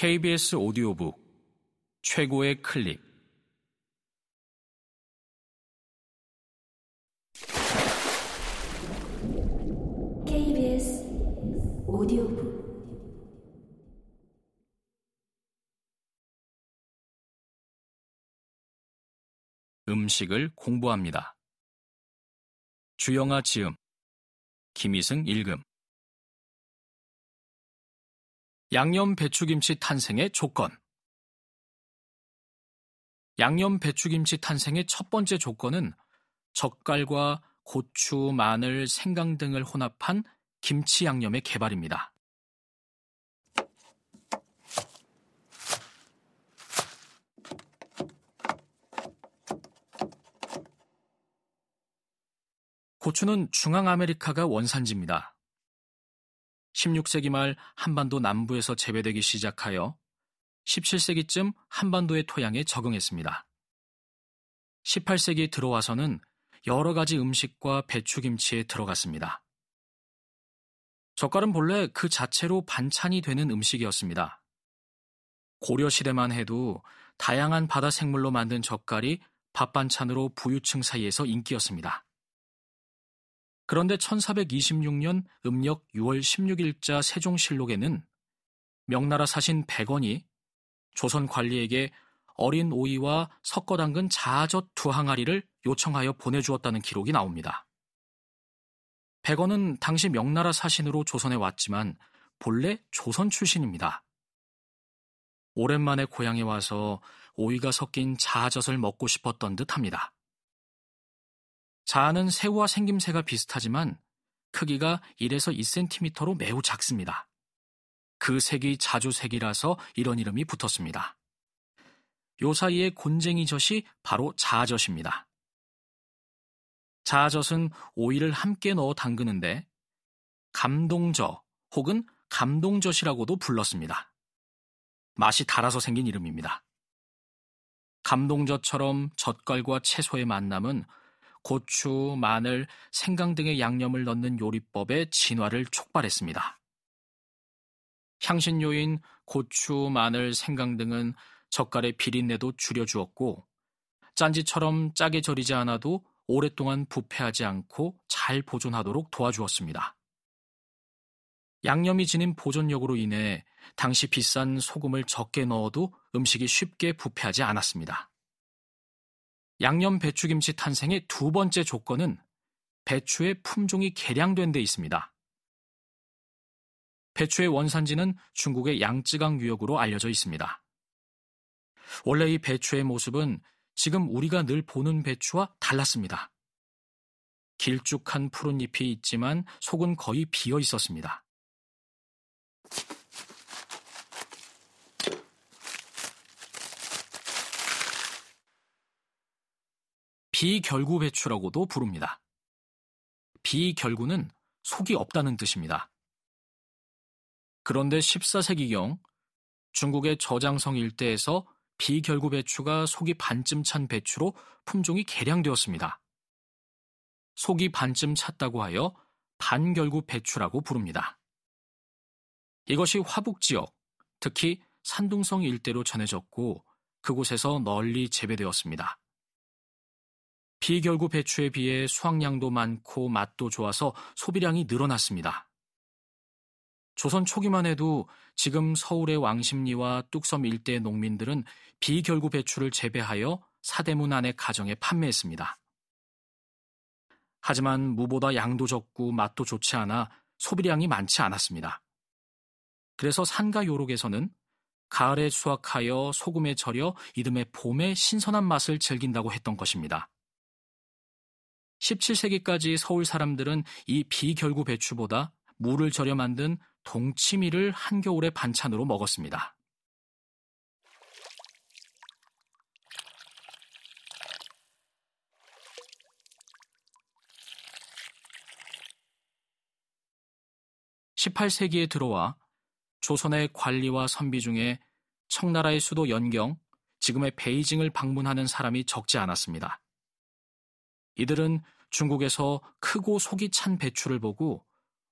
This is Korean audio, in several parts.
KBS 오디오북 최고의 클립 KBS 오디오북. 음식을 공부합니다. 주영아 지음 김희승 읽음 양념 배추김치 탄생의 조건 양념 배추김치 탄생의 첫 번째 조건은 젓갈과 고추, 마늘, 생강 등을 혼합한 김치 양념의 개발입니다. 고추는 중앙아메리카가 원산지입니다. 16세기 말 한반도 남부에서 재배되기 시작하여 17세기쯤 한반도의 토양에 적응했습니다. 18세기 들어와서는 여러 가지 음식과 배추김치에 들어갔습니다. 젓갈은 본래 그 자체로 반찬이 되는 음식이었습니다. 고려시대만 해도 다양한 바다 생물로 만든 젓갈이 밥 반찬으로 부유층 사이에서 인기였습니다. 그런데 1426년 음력 6월 16일자 세종실록에는 명나라 사신 백원이 조선 관리에게 어린 오이와 섞어 담근 자젓 두 항아리를 요청하여 보내주었다는 기록이 나옵니다. 백원은 당시 명나라 사신으로 조선에 왔지만 본래 조선 출신입니다. 오랜만에 고향에 와서 오이가 섞인 자젓을 먹고 싶었던 듯 합니다. 자아는 새우와 생김새가 비슷하지만 크기가 1에서 2cm로 매우 작습니다. 그 색이 자주색이라서 이런 이름이 붙었습니다. 요 사이에 곤쟁이 젖이 바로 자아젖입니다. 자아젖은 오이를 함께 넣어 담그는데 감동젓 혹은 감동젓이라고도 불렀습니다. 맛이 달아서 생긴 이름입니다. 감동젓처럼 젓갈과 채소의 만남은 고추, 마늘, 생강 등의 양념을 넣는 요리법의 진화를 촉발했습니다. 향신료인 고추, 마늘, 생강 등은 젓갈의 비린내도 줄여주었고 짠지처럼 짜게 절이지 않아도 오랫동안 부패하지 않고 잘 보존하도록 도와주었습니다. 양념이 지닌 보존력으로 인해 당시 비싼 소금을 적게 넣어도 음식이 쉽게 부패하지 않았습니다. 양념 배추김치 탄생의 두 번째 조건은 배추의 품종이 개량된 데 있습니다. 배추의 원산지는 중국의 양쯔강 유역으로 알려져 있습니다. 원래 이 배추의 모습은 지금 우리가 늘 보는 배추와 달랐습니다. 길쭉한 푸른 잎이 있지만 속은 거의 비어 있었습니다. 비결구 배추라고도 부릅니다. 비결구는 속이 없다는 뜻입니다. 그런데 14세기경 중국의 저장성 일대에서 비결구 배추가 속이 반쯤 찬 배추로 품종이 개량되었습니다. 속이 반쯤 찼다고 하여 반결구 배추라고 부릅니다. 이것이 화북 지역, 특히 산둥성 일대로 전해졌고 그곳에서 널리 재배되었습니다. 비결구 배추에 비해 수확량도 많고 맛도 좋아서 소비량이 늘어났습니다. 조선 초기만 해도 지금 서울의 왕십리와 뚝섬 일대의 농민들은 비결구 배추를 재배하여 사대문 안의 가정에 판매했습니다. 하지만 무보다 양도 적고 맛도 좋지 않아 소비량이 많지 않았습니다. 그래서 산가 요록에서는 가을에 수확하여 소금에 절여 이듬해 봄에 신선한 맛을 즐긴다고 했던 것입니다. 17세기까지 서울 사람들은 이 비결구 배추보다 물을 절여 만든 동치미를 한겨울에 반찬으로 먹었습니다. (18세기에) 들어와 조선의 관리와 선비 중에 청나라의 수도 연경, 지금의 베이징을 방문하는 사람이 적지 않았습니다. 이들은 중국에서 크고 속이 찬 배추를 보고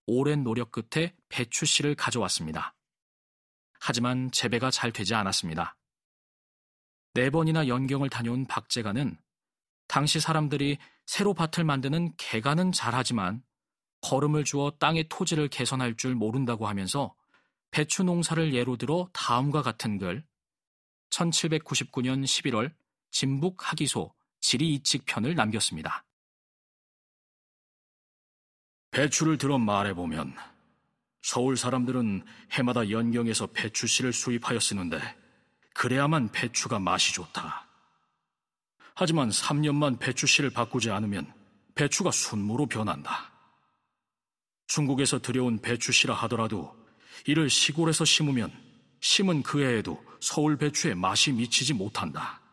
오랜 노력 끝에 배추 씨를 가져왔습니다. 하지만 재배가 잘 되지 않았습니다. 네 번이나 연경을 다녀온 박재가는 당시 사람들이 새로 밭을 만드는 개가는 잘하지만 거름을 주어 땅의 토지를 개선할 줄 모른다고 하면서 배추 농사를 예로 들어 다음과 같은 글 1799년 11월 진북 하기소 지리이칙 편을 남겼습니다. 배추를 들어 말해보면 서울 사람들은 해마다 연경에서 배추 씨를 수입하여 쓰는데 그래야만 배추가 맛이 좋다. 하지만 3년만 배추 씨를 바꾸지 않으면 배추가 순무로 변한다. 중국에서 들여온 배추 씨라 하더라도 이를 시골에서 심으면 심은 그 해에도 서울 배추의 맛이 미치지 못한다.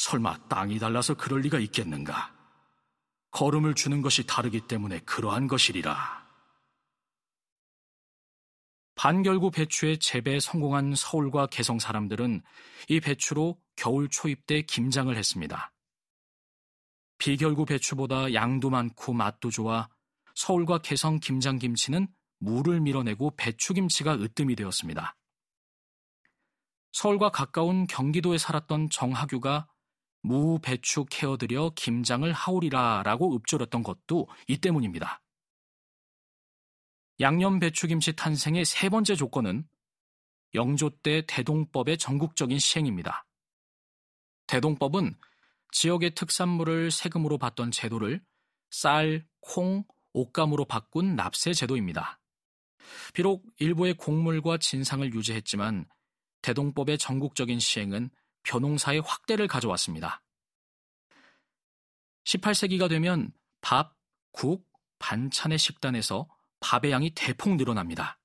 설마 땅이 달라서 그럴 리가 있겠는가? 걸음을 주는 것이 다르기 때문에 그러한 것이리라. 반결구 배추의 재배에 성공한 서울과 개성 사람들은 이 배추로 겨울 초입 때 김장을 했습니다. 비결구 배추보다 양도 많고 맛도 좋아 서울과 개성 김장김치는 물을 밀어내고 배추김치가 으뜸이 되었습니다. 서울과 가까운 경기도에 살았던 정하규가 무, 배추 케어들여 김장을 하오리라 라고 읊조렸던 것도 이 때문입니다. 양념 배추김치 탄생의 세 번째 조건은 영조 때 대동법의 전국적인 시행입니다. 대동법은 지역의 특산물을 세금으로 받던 제도를 쌀, 콩, 옷감으로 바꾼 납세 제도입니다. 비록 일부의 곡물과 진상을 유지했지만 대동법의 전국적인 시행은 벼농사의 확대를 가져왔습니다. 18세기가 되면 밥, 국, 반찬의 식단에서 밥의 양이 대폭 늘어납니다.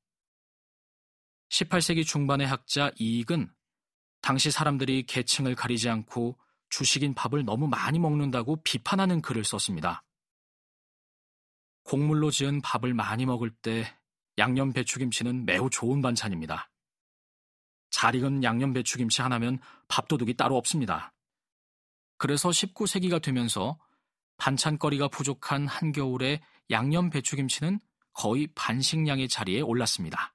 18세기 중반의 학자 이익은 당시 사람들이 계층을 가리지 않고 주식인 밥을 너무 많이 먹는다고 비판하는 글을 썼습니다. 곡물로 지은 밥을 많이 먹을 때 양념 배추김치는 매우 좋은 반찬입니다. 잘 익은 양념 배추김치 하나면 밥도둑이 따로 없습니다. 그래서 19세기가 되면서 반찬거리가 부족한 한겨울에 양념 배추김치는 거의 반식량의 자리에 올랐습니다.